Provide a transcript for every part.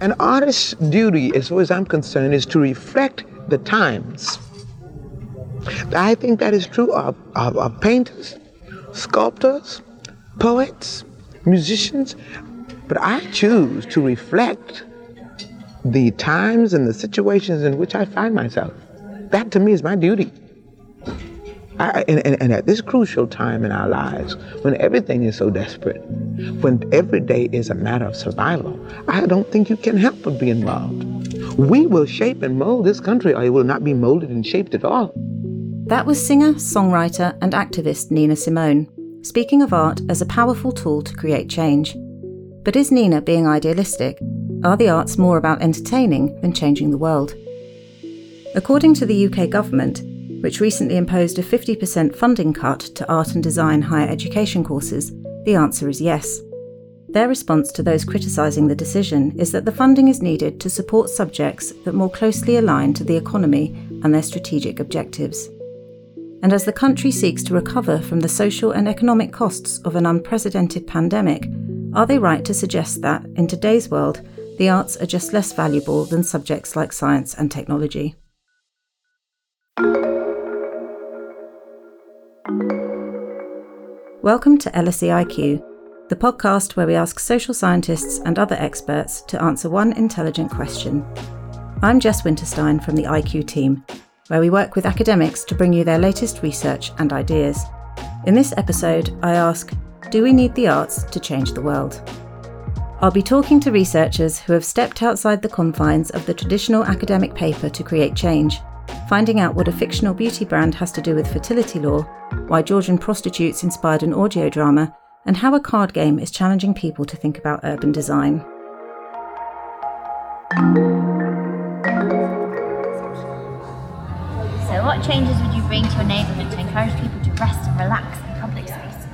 An artist's duty, as far as I'm concerned, is to reflect the times. I think that is true of, of, of painters, sculptors, poets, musicians, but I choose to reflect the times and the situations in which I find myself. That to me is my duty. I, and, and, and, at this crucial time in our lives, when everything is so desperate, when every day is a matter of survival, I don't think you can help but be involved. We will shape and mold this country, or it will not be molded and shaped at all. That was singer, songwriter, and activist Nina Simone, speaking of art as a powerful tool to create change. But is Nina being idealistic? Are the arts more about entertaining than changing the world? According to the UK government, which recently imposed a 50% funding cut to art and design higher education courses, the answer is yes. Their response to those criticising the decision is that the funding is needed to support subjects that more closely align to the economy and their strategic objectives. And as the country seeks to recover from the social and economic costs of an unprecedented pandemic, are they right to suggest that, in today's world, the arts are just less valuable than subjects like science and technology? Welcome to LSE IQ, the podcast where we ask social scientists and other experts to answer one intelligent question. I'm Jess Winterstein from the IQ team, where we work with academics to bring you their latest research and ideas. In this episode, I ask Do we need the arts to change the world? I'll be talking to researchers who have stepped outside the confines of the traditional academic paper to create change finding out what a fictional beauty brand has to do with fertility law, why Georgian prostitutes inspired an audio drama, and how a card game is challenging people to think about urban design. So, what changes would you bring to your neighbourhood to encourage people to rest and relax in public spaces?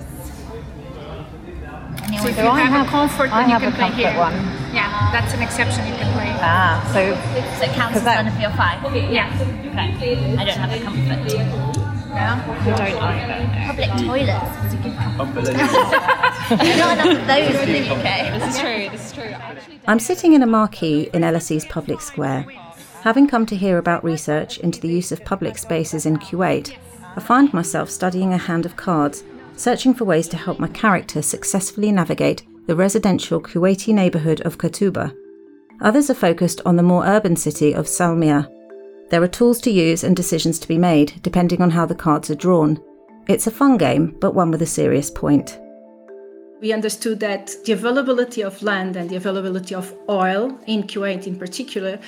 Anyone? So, if you have, have, a comfort, then you can play here. One. Yeah, that's an exception you can play. Ah, so so it counts as that, one of your five. Yeah. Okay. I don't have a comfort. Yeah. I don't either. Public toilets is a good comfort. not enough of those in the UK. This is true. This is true. I'm sitting in a marquee in LSE's public square. Having come to hear about research into the use of public spaces in Kuwait, I find myself studying a hand of cards, searching for ways to help my character successfully navigate the residential Kuwaiti neighbourhood of Qurtuba. Others are focused on the more urban city of Salmiya. There are tools to use and decisions to be made depending on how the cards are drawn. It's a fun game, but one with a serious point. We understood that the availability of land and the availability of oil, in Kuwait in particular,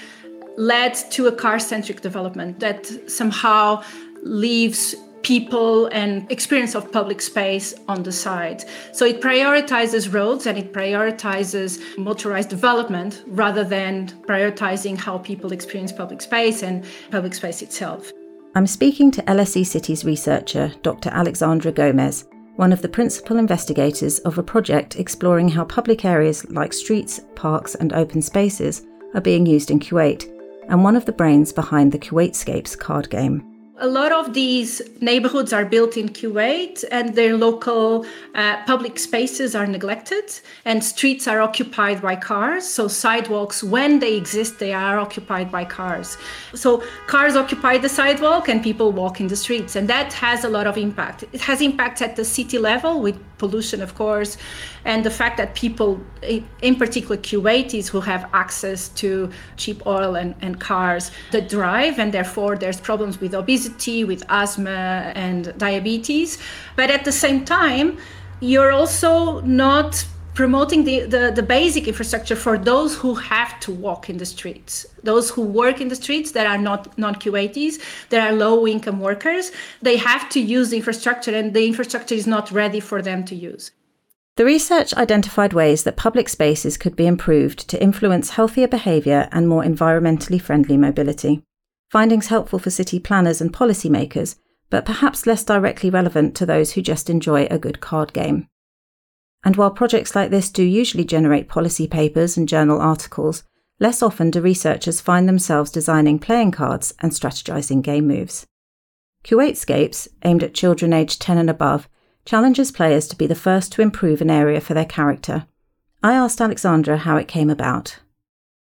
led to a car centric development that somehow leaves people and experience of public space on the side. So it prioritizes roads and it prioritizes motorized development rather than prioritizing how people experience public space and public space itself. I'm speaking to LSE Cities researcher Dr. Alexandra Gomes, one of the principal investigators of a project exploring how public areas like streets, parks, and open spaces are being used in Kuwait, and one of the brains behind the Kuwaitscapes card game. A lot of these neighborhoods are built in Kuwait and their local uh, public spaces are neglected and streets are occupied by cars. So, sidewalks, when they exist, they are occupied by cars. So, cars occupy the sidewalk and people walk in the streets. And that has a lot of impact. It has impact at the city level with pollution, of course, and the fact that people, in particular Kuwaitis, who have access to cheap oil and, and cars, that drive, and therefore there's problems with obesity, with asthma, and diabetes. But at the same time, you're also not promoting the, the, the, basic infrastructure for those who have to walk in the streets those who work in the streets that are not non-kuwaitis that are low income workers they have to use the infrastructure and the infrastructure is not ready for them to use the research identified ways that public spaces could be improved to influence healthier behaviour and more environmentally friendly mobility. Findings helpful for city planners and policymakers, but perhaps less directly relevant to those who just enjoy a good card game. And while projects like this do usually generate policy papers and journal articles, less often do researchers find themselves designing playing cards and strategizing game moves. Kuwaitscapes, aimed at children aged 10 and above, challenges players to be the first to improve an area for their character. I asked Alexandra how it came about.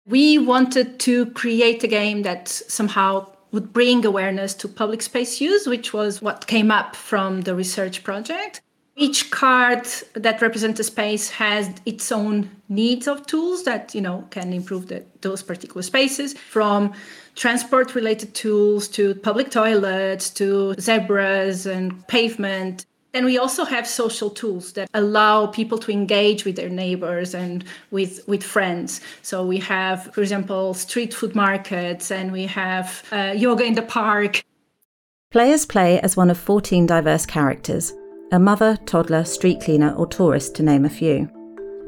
We wanted to create a game that somehow would bring awareness to public space use, which was what came up from the research project. Each card that represents a space has its own needs of tools that you know can improve the, those particular spaces, from transport related tools to public toilets to zebras and pavement and we also have social tools that allow people to engage with their neighbors and with, with friends. So we have, for example, street food markets and we have uh, yoga in the park. Players play as one of 14 diverse characters a mother, toddler, street cleaner, or tourist, to name a few.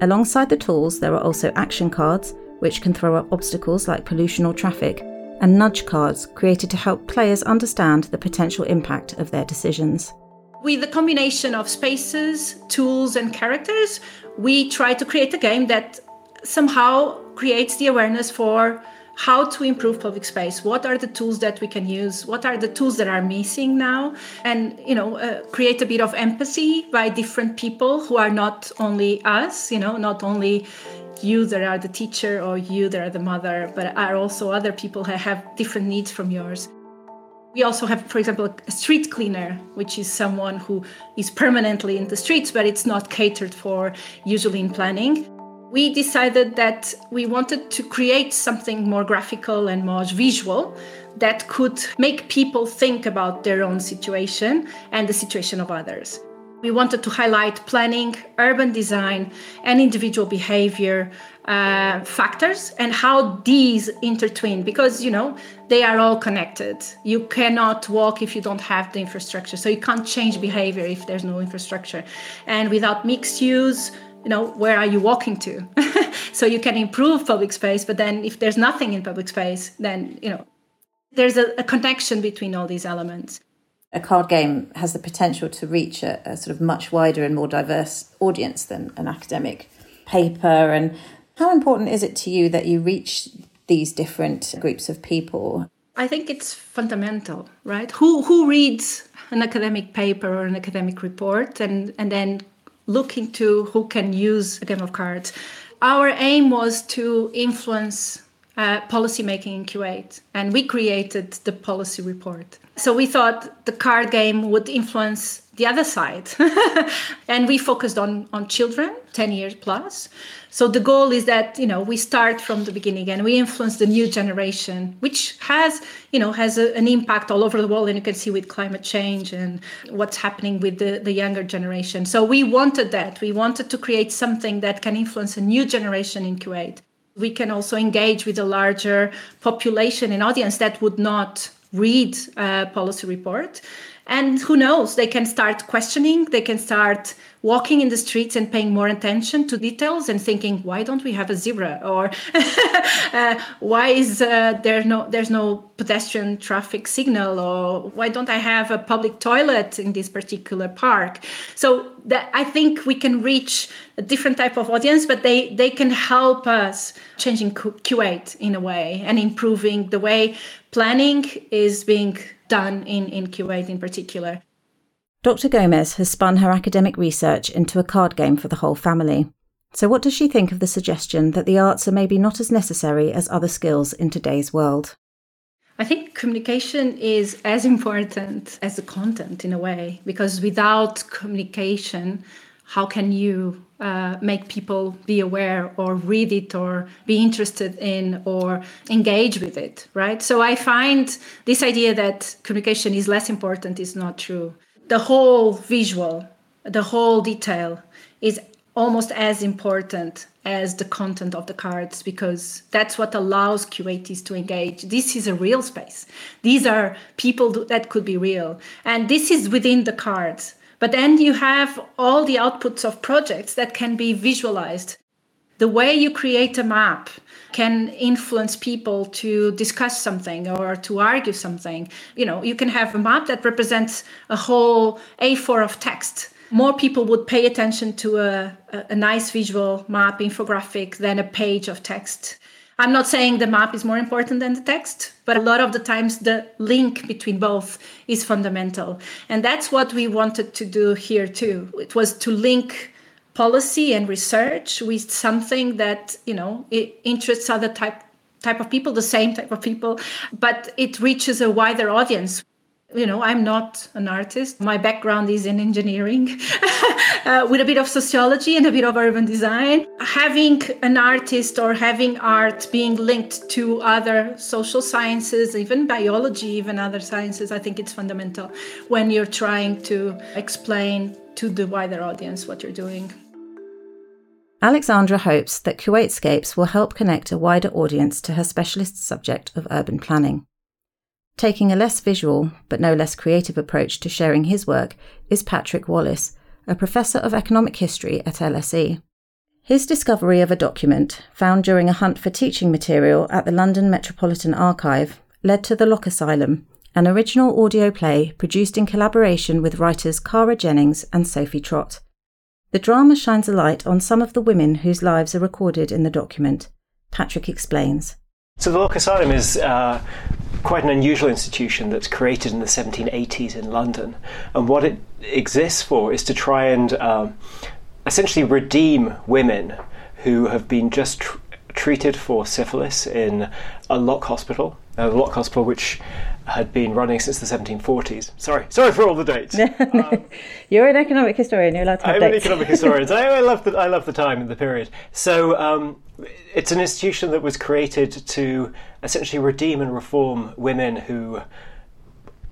Alongside the tools, there are also action cards, which can throw up obstacles like pollution or traffic, and nudge cards created to help players understand the potential impact of their decisions. With the combination of spaces, tools, and characters, we try to create a game that somehow creates the awareness for how to improve public space. What are the tools that we can use? What are the tools that are missing now? And you know uh, create a bit of empathy by different people who are not only us you know not only you that are the teacher or you that are the mother but are also other people who have different needs from yours. We also have, for example, a street cleaner, which is someone who is permanently in the streets, but it's not catered for usually in planning. We decided that we wanted to create something more graphical and more visual that could make people think about their own situation and the situation of others. We wanted to highlight planning, urban design, and individual behavior uh, factors and how these intertwine because you know they are all connected. You cannot walk if you don't have the infrastructure. So you can't change behavior if there's no infrastructure. And without mixed use you know where are you walking to so you can improve public space but then if there's nothing in public space then you know there's a, a connection between all these elements a card game has the potential to reach a, a sort of much wider and more diverse audience than an academic paper and how important is it to you that you reach these different groups of people? I think it's fundamental, right? Who who reads an academic paper or an academic report and and then look to who can use a game of cards. Our aim was to influence uh, policy making in Kuwait, and we created the policy report. So we thought the card game would influence the other side, and we focused on on children, ten years plus. So the goal is that you know we start from the beginning and we influence the new generation, which has you know has a, an impact all over the world, and you can see with climate change and what's happening with the, the younger generation. So we wanted that. We wanted to create something that can influence a new generation in Kuwait. We can also engage with a larger population and audience that would not read a policy report and who knows they can start questioning they can start walking in the streets and paying more attention to details and thinking why don't we have a zebra? Or uh, why is uh, there no there's no pedestrian traffic signal? Or why don't i have a public toilet in this particular park? So that i think we can reach a different type of audience but they they can help us changing Q8 in a way and improving the way planning is being done in, in Kuwait in particular. Dr. Gomes has spun her academic research into a card game for the whole family. So, what does she think of the suggestion that the arts are maybe not as necessary as other skills in today's world? I think communication is as important as the content in a way, because without communication, how can you uh, make people be aware or read it or be interested in or engage with it right so i find this idea that communication is less important is not true the whole visual the whole detail is almost as important as the content of the cards because that's what allows Kuwaitis to engage. This is a real space. These are people that could be real. And this is within the cards. But then you have all the outputs of projects that can be visualized. The way you create a map can influence people to discuss something or to argue something. You know, you can have a map that represents a whole A4 of text. More people would pay attention to a, a, nice visual map infographic than a page of text. I'm not saying the map is more important than the text, but a lot of the times the link between both is fundamental. And that's what we wanted to do here too. It was to link policy and research with something that you know interests other type type of people the same type of people but it reaches a wider audience you know i'm not an artist. My background is in engineering uh, with a bit of sociology and a bit of urban design. Having an artist or having art being linked to other social sciences even biology even other sciences i think it's fundamental when you're trying to explain to the wider audience what you're doing. Alexandra hopes that Kuwaitscapes will help connect a wider audience to her specialist subject of urban planning. Taking a less visual, but no less creative approach to sharing his work is Patrick Wallis, a professor of economic history at LSE. His discovery of a document, found during a hunt for teaching material at the London Metropolitan Archive, led to The Lock Asylum, an original audio play produced in collaboration with writers Kara Jennings and Sophie Trott. The drama shines a light on some of the women whose lives are recorded in the document. Patrick explains. So the Lock Asylum is uh, quite an unusual institution that's created in the 1780s in London. And what it exists for is to try and um, essentially redeem women who have been just tr- treated for syphilis in a lock hospital. The lock hospital, which had been running since the 1740s. Sorry, sorry for all the dates. um, you're an economic historian. You're allowed to have I'm dates. an economic historian. I, I, love the I love the time and the period. So um, it's an institution that was created to essentially redeem and reform women who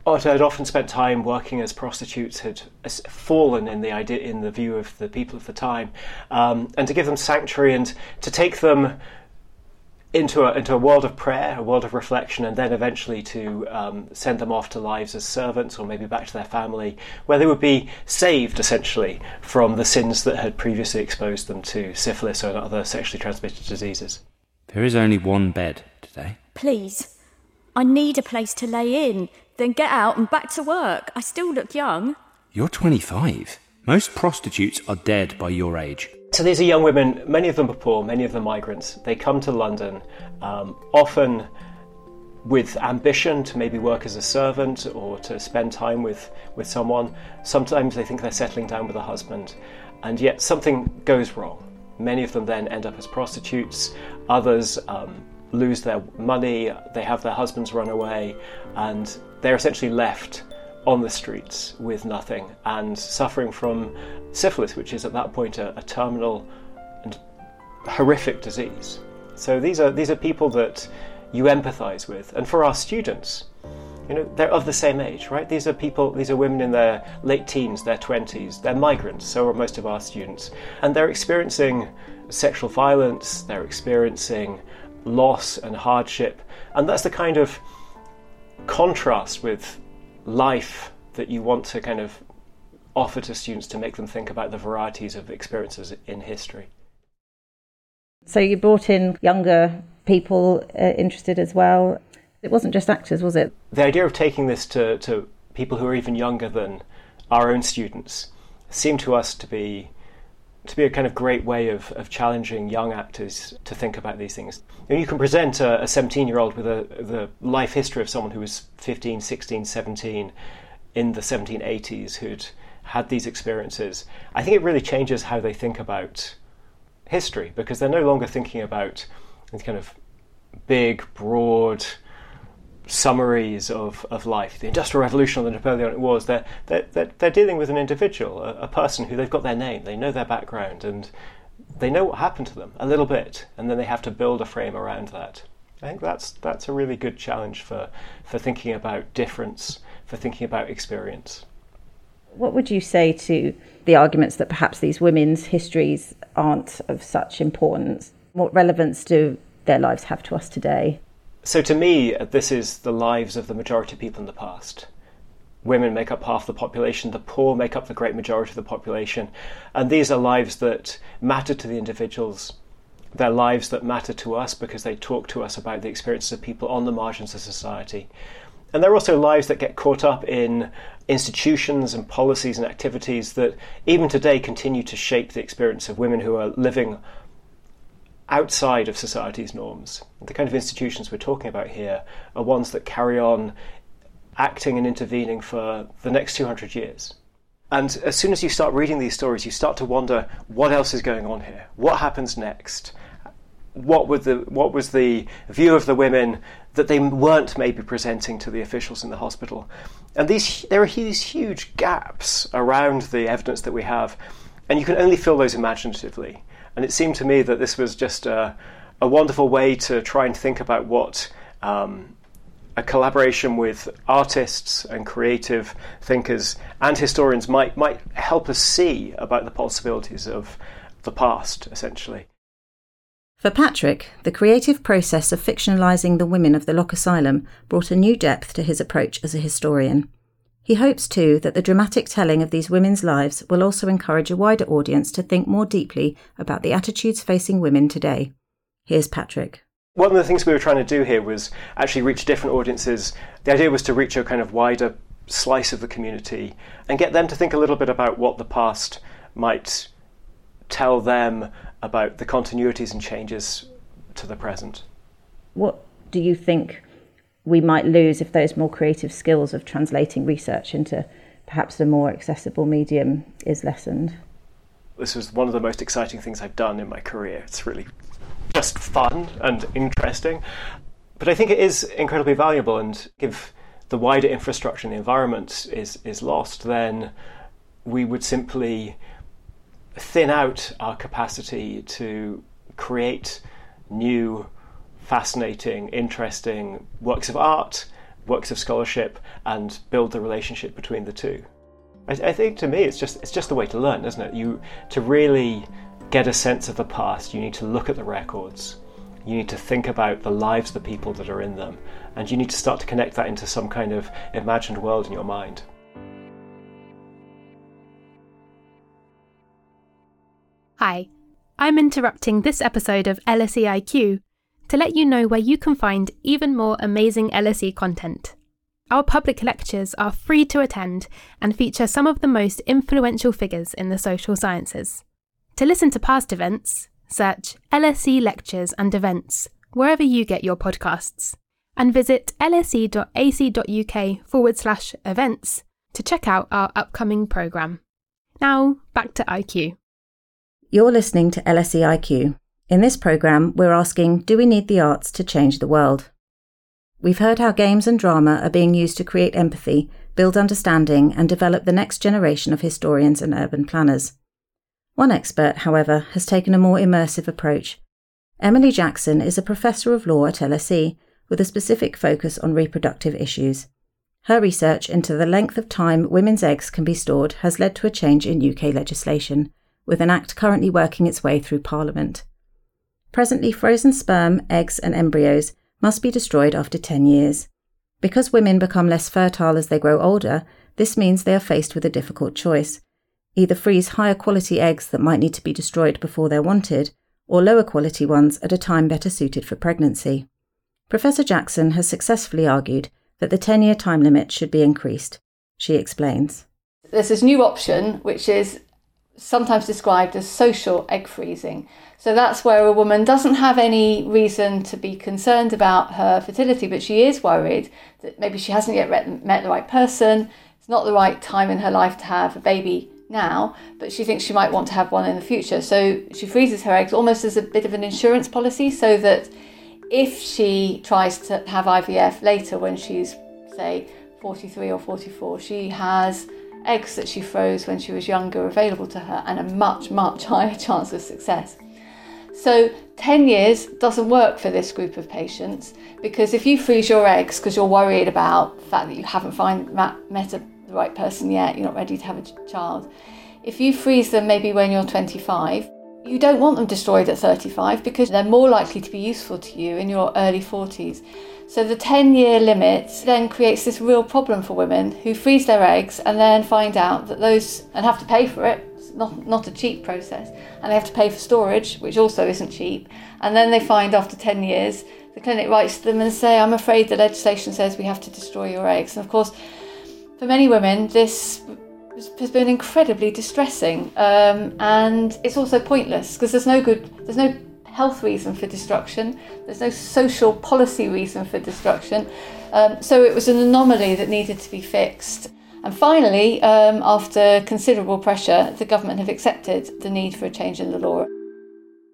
had often spent time working as prostitutes, had fallen in the idea in the view of the people of the time, um, and to give them sanctuary and to take them into a, into a world of prayer, a world of reflection, and then eventually to um, send them off to lives as servants or maybe back to their family, where they would be saved essentially from the sins that had previously exposed them to syphilis or other sexually transmitted diseases. There is only one bed today. Please, I need a place to lay in, then get out and back to work. I still look young. You're 25. Most prostitutes are dead by your age. So these are young women, many of them are poor, many of them migrants. They come to London, um, often with ambition to maybe work as a servant or to spend time with, with someone. Sometimes they think they're settling down with a husband, and yet something goes wrong. Many of them then end up as prostitutes, others um, lose their money, they have their husbands run away, and they're essentially left on the streets with nothing and suffering from syphilis, which is at that point a, a terminal and horrific disease. So these are these are people that you empathise with, and for our students, you know, they're of the same age, right? These are people, these are women in their late teens, their twenties. They're migrants, so are most of our students, and they're experiencing sexual violence. They're experiencing loss and hardship, and that's the kind of contrast with life that you want to kind of offer to students to make them think about the varieties of experiences in history. So you brought in younger people uh, interested as well. It wasn't just actors, was it? The idea of taking this to, to people who are even younger than our own students seemed to us to be to be a kind of great way of, of challenging young actors to think about these things. And you can present a 17 year old with a, the life history of someone who was 15, 16, 17 in the 1780s who'd had these experiences. I think it really changes how they think about history because they're no longer thinking about these kind of big, broad, summaries of, of life, the Industrial Revolution or the Napoleonic Wars, they're, they're, they're, dealing with an individual, a, a, person who they've got their name, they know their background, and they know what happened to them a little bit, and then they have to build a frame around that. I think that's, that's a really good challenge for, for thinking about difference, for thinking about experience. What would you say to the arguments that perhaps these women's histories aren't of such importance? What relevance do their lives have to us today? So to me, this is the lives of the majority of people in the past. Women make up half the population, the poor make up the great majority of the population, and these are lives that matter to the individuals. They're lives that matter to us because they talk to us about the experiences of people on the margins of society. And they're also lives that get caught up in institutions and policies and activities that even today continue to shape the experience of women who are living outside of society's norms. The kind of institutions we're talking about here are ones that carry on acting and intervening for the next 200 years. And as soon as you start reading these stories, you start to wonder what else is going on here? What happens next? What, the, what was the view of the women that they weren't maybe presenting to the officials in the hospital? And these, there are these huge gaps around the evidence that we have, and you can only fill those imaginatively. And it seemed to me that this was just a, a wonderful way to try and think about what um, a collaboration with artists and creative thinkers and historians might might help us see about the possibilities of the past, essentially. For Patrick, the creative process of fictionalising the women of the Lock Asylum brought a new depth to his approach as a historian. He hopes too that the dramatic telling of these women's lives will also encourage a wider audience to think more deeply about the attitudes facing women today. Here's Patrick. One of the things we were trying to do here was actually reach different audiences. The idea was to reach a kind of wider slice of the community and get them to think a little bit about what the past might tell them about the continuities and changes to the present. What do you think we might lose if those more creative skills of translating research into perhaps a more accessible medium is lessened? This was one of the most exciting things I've done in my career. It's really just fun and interesting. But I think it is incredibly valuable, and if the wider infrastructure and the environment is, is lost, then we would simply thin out our capacity to create new, fascinating, interesting works of art, works of scholarship, and build the relationship between the two. I, I think to me, it's just it's just the way to learn, isn't it? You to really get a sense of the past, you need to look at the records. You need to think about the lives of the people that are in them, and you need to start to connect that into some kind of imagined world in your mind. Hi, I'm interrupting this episode of LSE IQ to let you know where you can find even more amazing LSE content. Our public lectures are free to attend and feature some of the most influential figures in the social sciences. To listen to past events, search LSE Lectures and Events wherever you get your podcasts, and visit lse.ac.uk forward slash events to check out our upcoming programme. Now, back to IQ. You're listening to LSE IQ. In this programme, we're asking Do we need the arts to change the world? We've heard how games and drama are being used to create empathy, build understanding, and develop the next generation of historians and urban planners. One expert, however, has taken a more immersive approach. Emily Jackson is a professor of law at LSE with a specific focus on reproductive issues. Her research into the length of time women's eggs can be stored has led to a change in UK legislation, with an act currently working its way through Parliament. Presently, frozen sperm, eggs, and embryos must be destroyed after 10 years. Because women become less fertile as they grow older, this means they are faced with a difficult choice either freeze higher quality eggs that might need to be destroyed before they're wanted, or lower quality ones at a time better suited for pregnancy. Professor Jackson has successfully argued that the 10 year time limit should be increased. She explains. There's this new option which is sometimes described as social egg freezing. So that's where a woman doesn't have any reason to be concerned about her fertility, but she is worried that maybe she hasn't yet met the right person, it's not the right time in her life to have a baby now, but she thinks she might want to have one in the future. So she freezes her eggs almost as a bit of an insurance policy so that if she tries to have IVF later when she's, say, 43 or 44, she has eggs that she froze when she was younger available to her and a much, much higher chance of success. So 10 years doesn't work for this group of patients because if you freeze your eggs because you're worried about the fact that you haven't find, met the right person yet, you're not ready to have a child. If you freeze them maybe when you're 25, you don't want them destroyed at 35 because they're more likely to be useful to you in your early 40s. So the 10 year limit then creates this real problem for women who freeze their eggs and then find out that those and have to pay for it. It's not, not a cheap process. And they have to pay for storage, which also isn't cheap. And then they find after 10 years, the clinic writes to them and say, I'm afraid the legislation says we have to destroy your eggs. And of course, for many women, this has been incredibly distressing, um, and it's also pointless because there's no good, there's no health reason for destruction, there's no social policy reason for destruction. Um, so it was an anomaly that needed to be fixed. And finally, um, after considerable pressure, the government have accepted the need for a change in the law.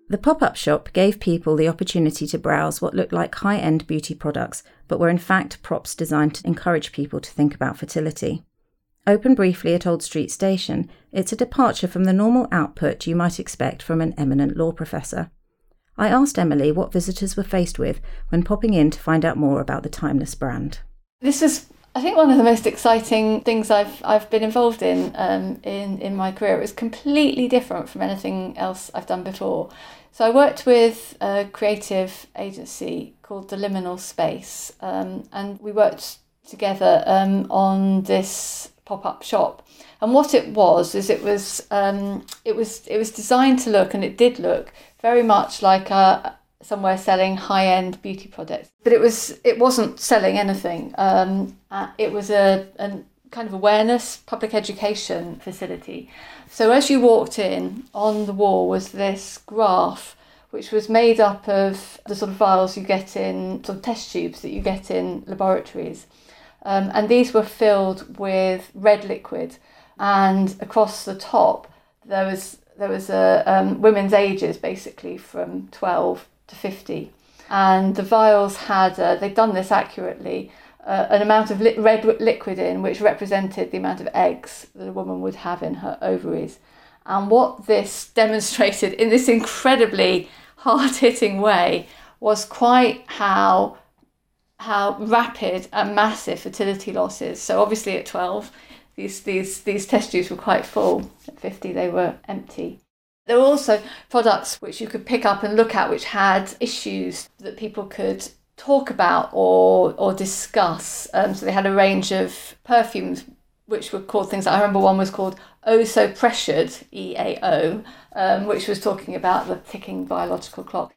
The pop up shop gave people the opportunity to browse what looked like high end beauty products, but were in fact props designed to encourage people to think about fertility. Open briefly at Old Street Station, it's a departure from the normal output you might expect from an eminent law professor. I asked Emily what visitors were faced with when popping in to find out more about the Timeless brand. This is I think one of the most exciting things I've I've been involved in um, in in my career. It was completely different from anything else I've done before. So I worked with a creative agency called the Liminal Space, um, and we worked together um, on this pop up shop. And what it was is it was um, it was it was designed to look, and it did look very much like a somewhere selling high end beauty products, but it was it wasn't selling anything. Um, uh, it was a, a kind of awareness public education facility. So as you walked in, on the wall was this graph which was made up of the sort of vials you get in sort of test tubes that you get in laboratories. Um, and these were filled with red liquid. And across the top there was there was a um, women's ages basically from 12 to 50 and the vials had uh, they'd done this accurately uh, an amount of li- red liquid in which represented the amount of eggs that a woman would have in her ovaries. And what this demonstrated in this incredibly hard hitting way was quite how how rapid and massive fertility loss is. So obviously at 12 these these these test tubes were quite full. At 50 they were empty. There were also products which you could pick up and look at which had issues that people could talk about or or discuss. Um, so they had a range of perfumes which were called things. I remember one was called "Oh So Pressured" EAO, um, which was talking about the ticking biological clock.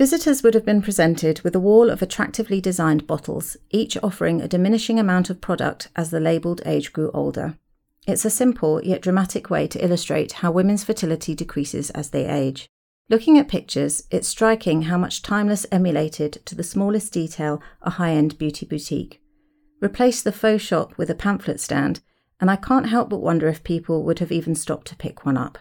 Visitors would have been presented with a wall of attractively designed bottles, each offering a diminishing amount of product as the labelled age grew older. It's a simple yet dramatic way to illustrate how women's fertility decreases as they age. Looking at pictures, it's striking how much Timeless emulated to the smallest detail a high end beauty boutique. Replace the faux shop with a pamphlet stand, and I can't help but wonder if people would have even stopped to pick one up.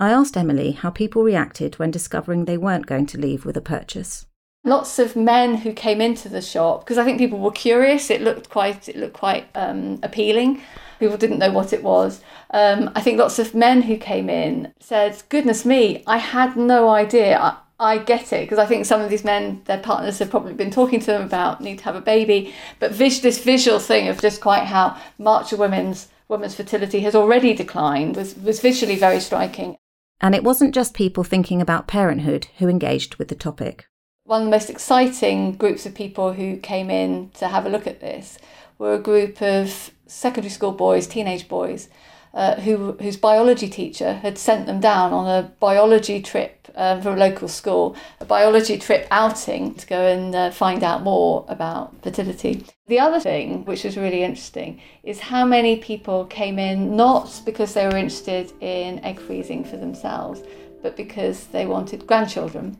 I asked Emily how people reacted when discovering they weren't going to leave with a purchase. Lots of men who came into the shop because I think people were curious. It looked quite it looked quite um, appealing. People didn't know what it was. Um, I think lots of men who came in said, "Goodness me, I had no idea." I, I get it because I think some of these men, their partners have probably been talking to them about need to have a baby, but vis- this visual thing of just quite how much a woman's woman's fertility has already declined was, was visually very striking. And it wasn't just people thinking about parenthood who engaged with the topic. One of the most exciting groups of people who came in to have a look at this were a group of secondary school boys, teenage boys, uh, who whose biology teacher had sent them down on a biology trip um, for a local school, a biology trip outing to go and uh, find out more about fertility. The other thing, which was really interesting, is how many people came in not because they were interested in egg freezing for themselves, but because they wanted grandchildren.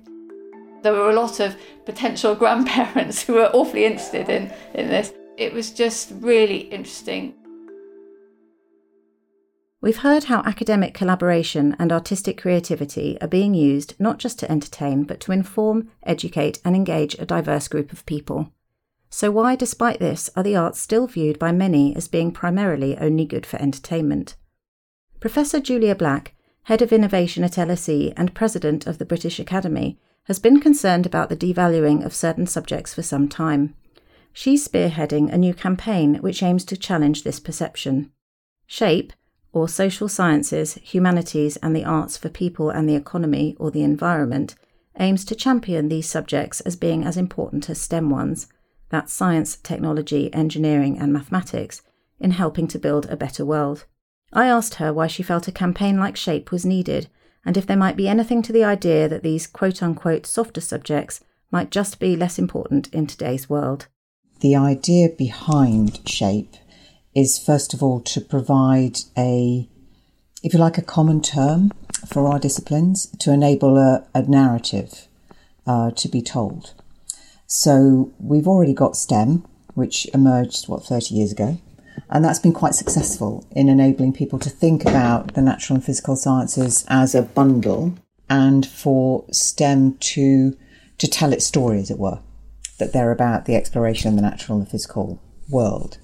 There were a lot of potential grandparents who were awfully interested in, in this. It was just really interesting. We've heard how academic collaboration and artistic creativity are being used not just to entertain, but to inform, educate, and engage a diverse group of people. So, why, despite this, are the arts still viewed by many as being primarily only good for entertainment? Professor Julia Black, Head of Innovation at LSE and President of the British Academy, has been concerned about the devaluing of certain subjects for some time. She's spearheading a new campaign which aims to challenge this perception. SHAPE, or social sciences, humanities, and the arts for people and the economy or the environment, aims to champion these subjects as being as important as STEM ones that's science, technology, engineering, and mathematics in helping to build a better world. I asked her why she felt a campaign like SHAPE was needed and if there might be anything to the idea that these quote unquote softer subjects might just be less important in today's world. The idea behind SHAPE is first of all to provide a, if you like, a common term for our disciplines to enable a, a narrative uh, to be told. So we've already got STEM, which emerged, what, 30 years ago. And that's been quite successful in enabling people to think about the natural and physical sciences as a bundle and for STEM to, to tell its story, as it were, that they're about the exploration of the natural and the physical world.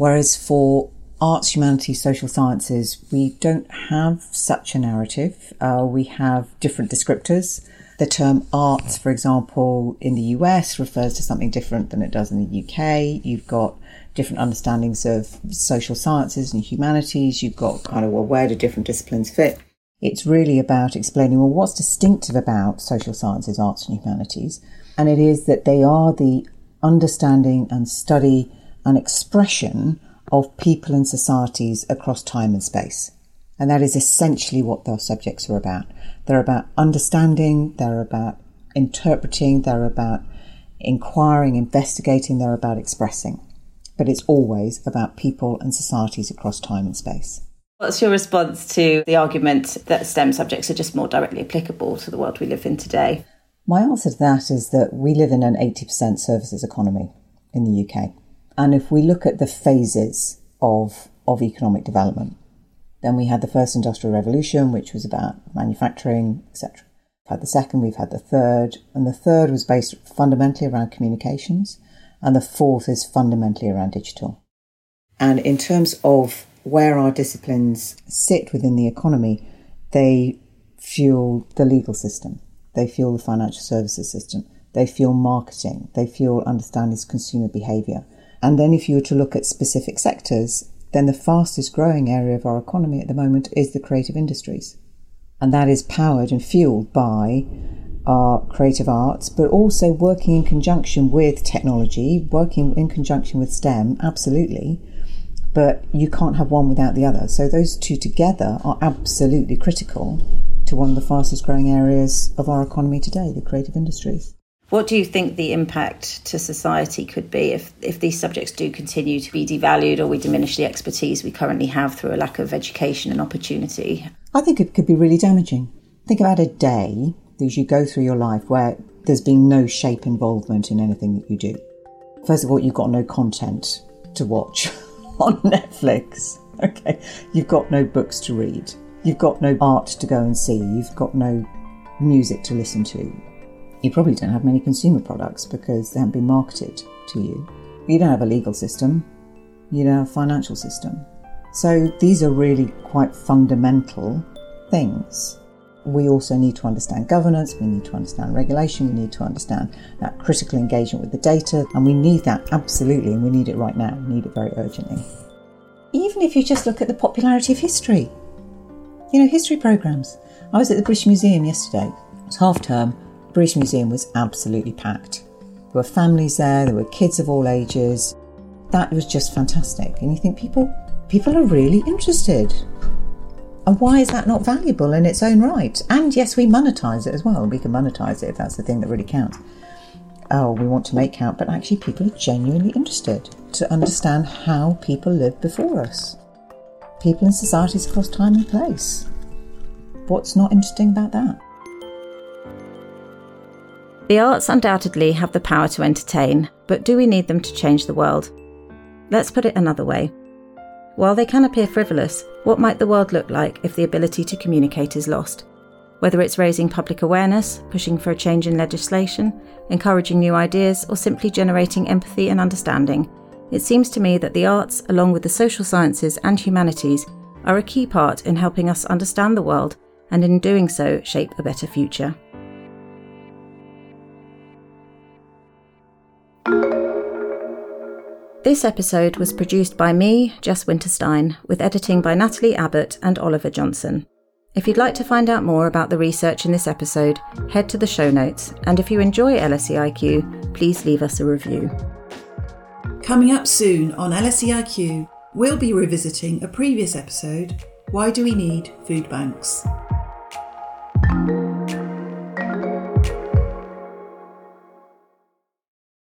Whereas for arts, humanities, social sciences, we don't have such a narrative. Uh, we have different descriptors. The term arts, for example, in the US refers to something different than it does in the UK. You've got different understandings of social sciences and humanities. You've got kind of, well, where do different disciplines fit? It's really about explaining, well, what's distinctive about social sciences, arts, and humanities? And it is that they are the understanding and study and expression of people and societies across time and space. And that is essentially what those subjects are about. They're about understanding, they're about interpreting, they're about inquiring, investigating, they're about expressing. But it's always about people and societies across time and space. What's your response to the argument that STEM subjects are just more directly applicable to the world we live in today? My answer to that is that we live in an 80% services economy in the UK. And if we look at the phases of, of economic development, then we had the first industrial revolution, which was about manufacturing, etc. We've had the second, we've had the third, and the third was based fundamentally around communications, and the fourth is fundamentally around digital. And in terms of where our disciplines sit within the economy, they fuel the legal system, they fuel the financial services system, they fuel marketing, they fuel understanding consumer behaviour. And then if you were to look at specific sectors, then the fastest growing area of our economy at the moment is the creative industries. And that is powered and fueled by our creative arts, but also working in conjunction with technology, working in conjunction with STEM, absolutely, but you can't have one without the other. So those two together are absolutely critical to one of the fastest growing areas of our economy today, the creative industries. What do you think the impact to society could be if, if these subjects do continue to be devalued or we diminish the expertise we currently have through a lack of education and opportunity? I think it could be really damaging. Think about a day as you go through your life where there's been no shape involvement in anything that you do. First of all, you've got no content to watch. on Netflix. Okay, you've got no books to read, you've got no art to go and see, you've got no music to listen to. You probably don't have many consumer products because they haven't been marketed to you. You don't have a legal system, you don't have a financial system. So these are really quite fundamental things. We also need to understand governance, we need to understand regulation, we need to understand that critical engagement with the data, and we need that absolutely, and we need it right now, we need it very urgently. Even if you just look at the popularity of history, you know, history programs. I was at the British Museum yesterday, it was half term, British Museum was absolutely packed. There were families there, there were kids of all ages. That was just fantastic. And you think people people are really interested and why is that not valuable in its own right? And yes, we monetize it as well. We can monetize it if that's the thing that really counts. Oh, we want to make count, but actually, people are genuinely interested to understand how people lived before us. People in societies across time and place. What's not interesting about that? The arts undoubtedly have the power to entertain, but do we need them to change the world? Let's put it another way. While they can appear frivolous, what might the world look like if the ability to communicate is lost? Whether it's raising public awareness, pushing for a change in legislation, encouraging new ideas, or simply generating empathy and understanding, it seems to me that the arts, along with the social sciences and humanities, are a key part in helping us understand the world and in doing so shape a better future. This episode was produced by me, Jess Winterstein, with editing by Natalie Abbott and Oliver Johnson. If you'd like to find out more about the research in this episode, head to the show notes, and if you enjoy LSEIQ, please leave us a review. Coming up soon on LSEIQ, we'll be revisiting a previous episode Why Do We Need Food Banks?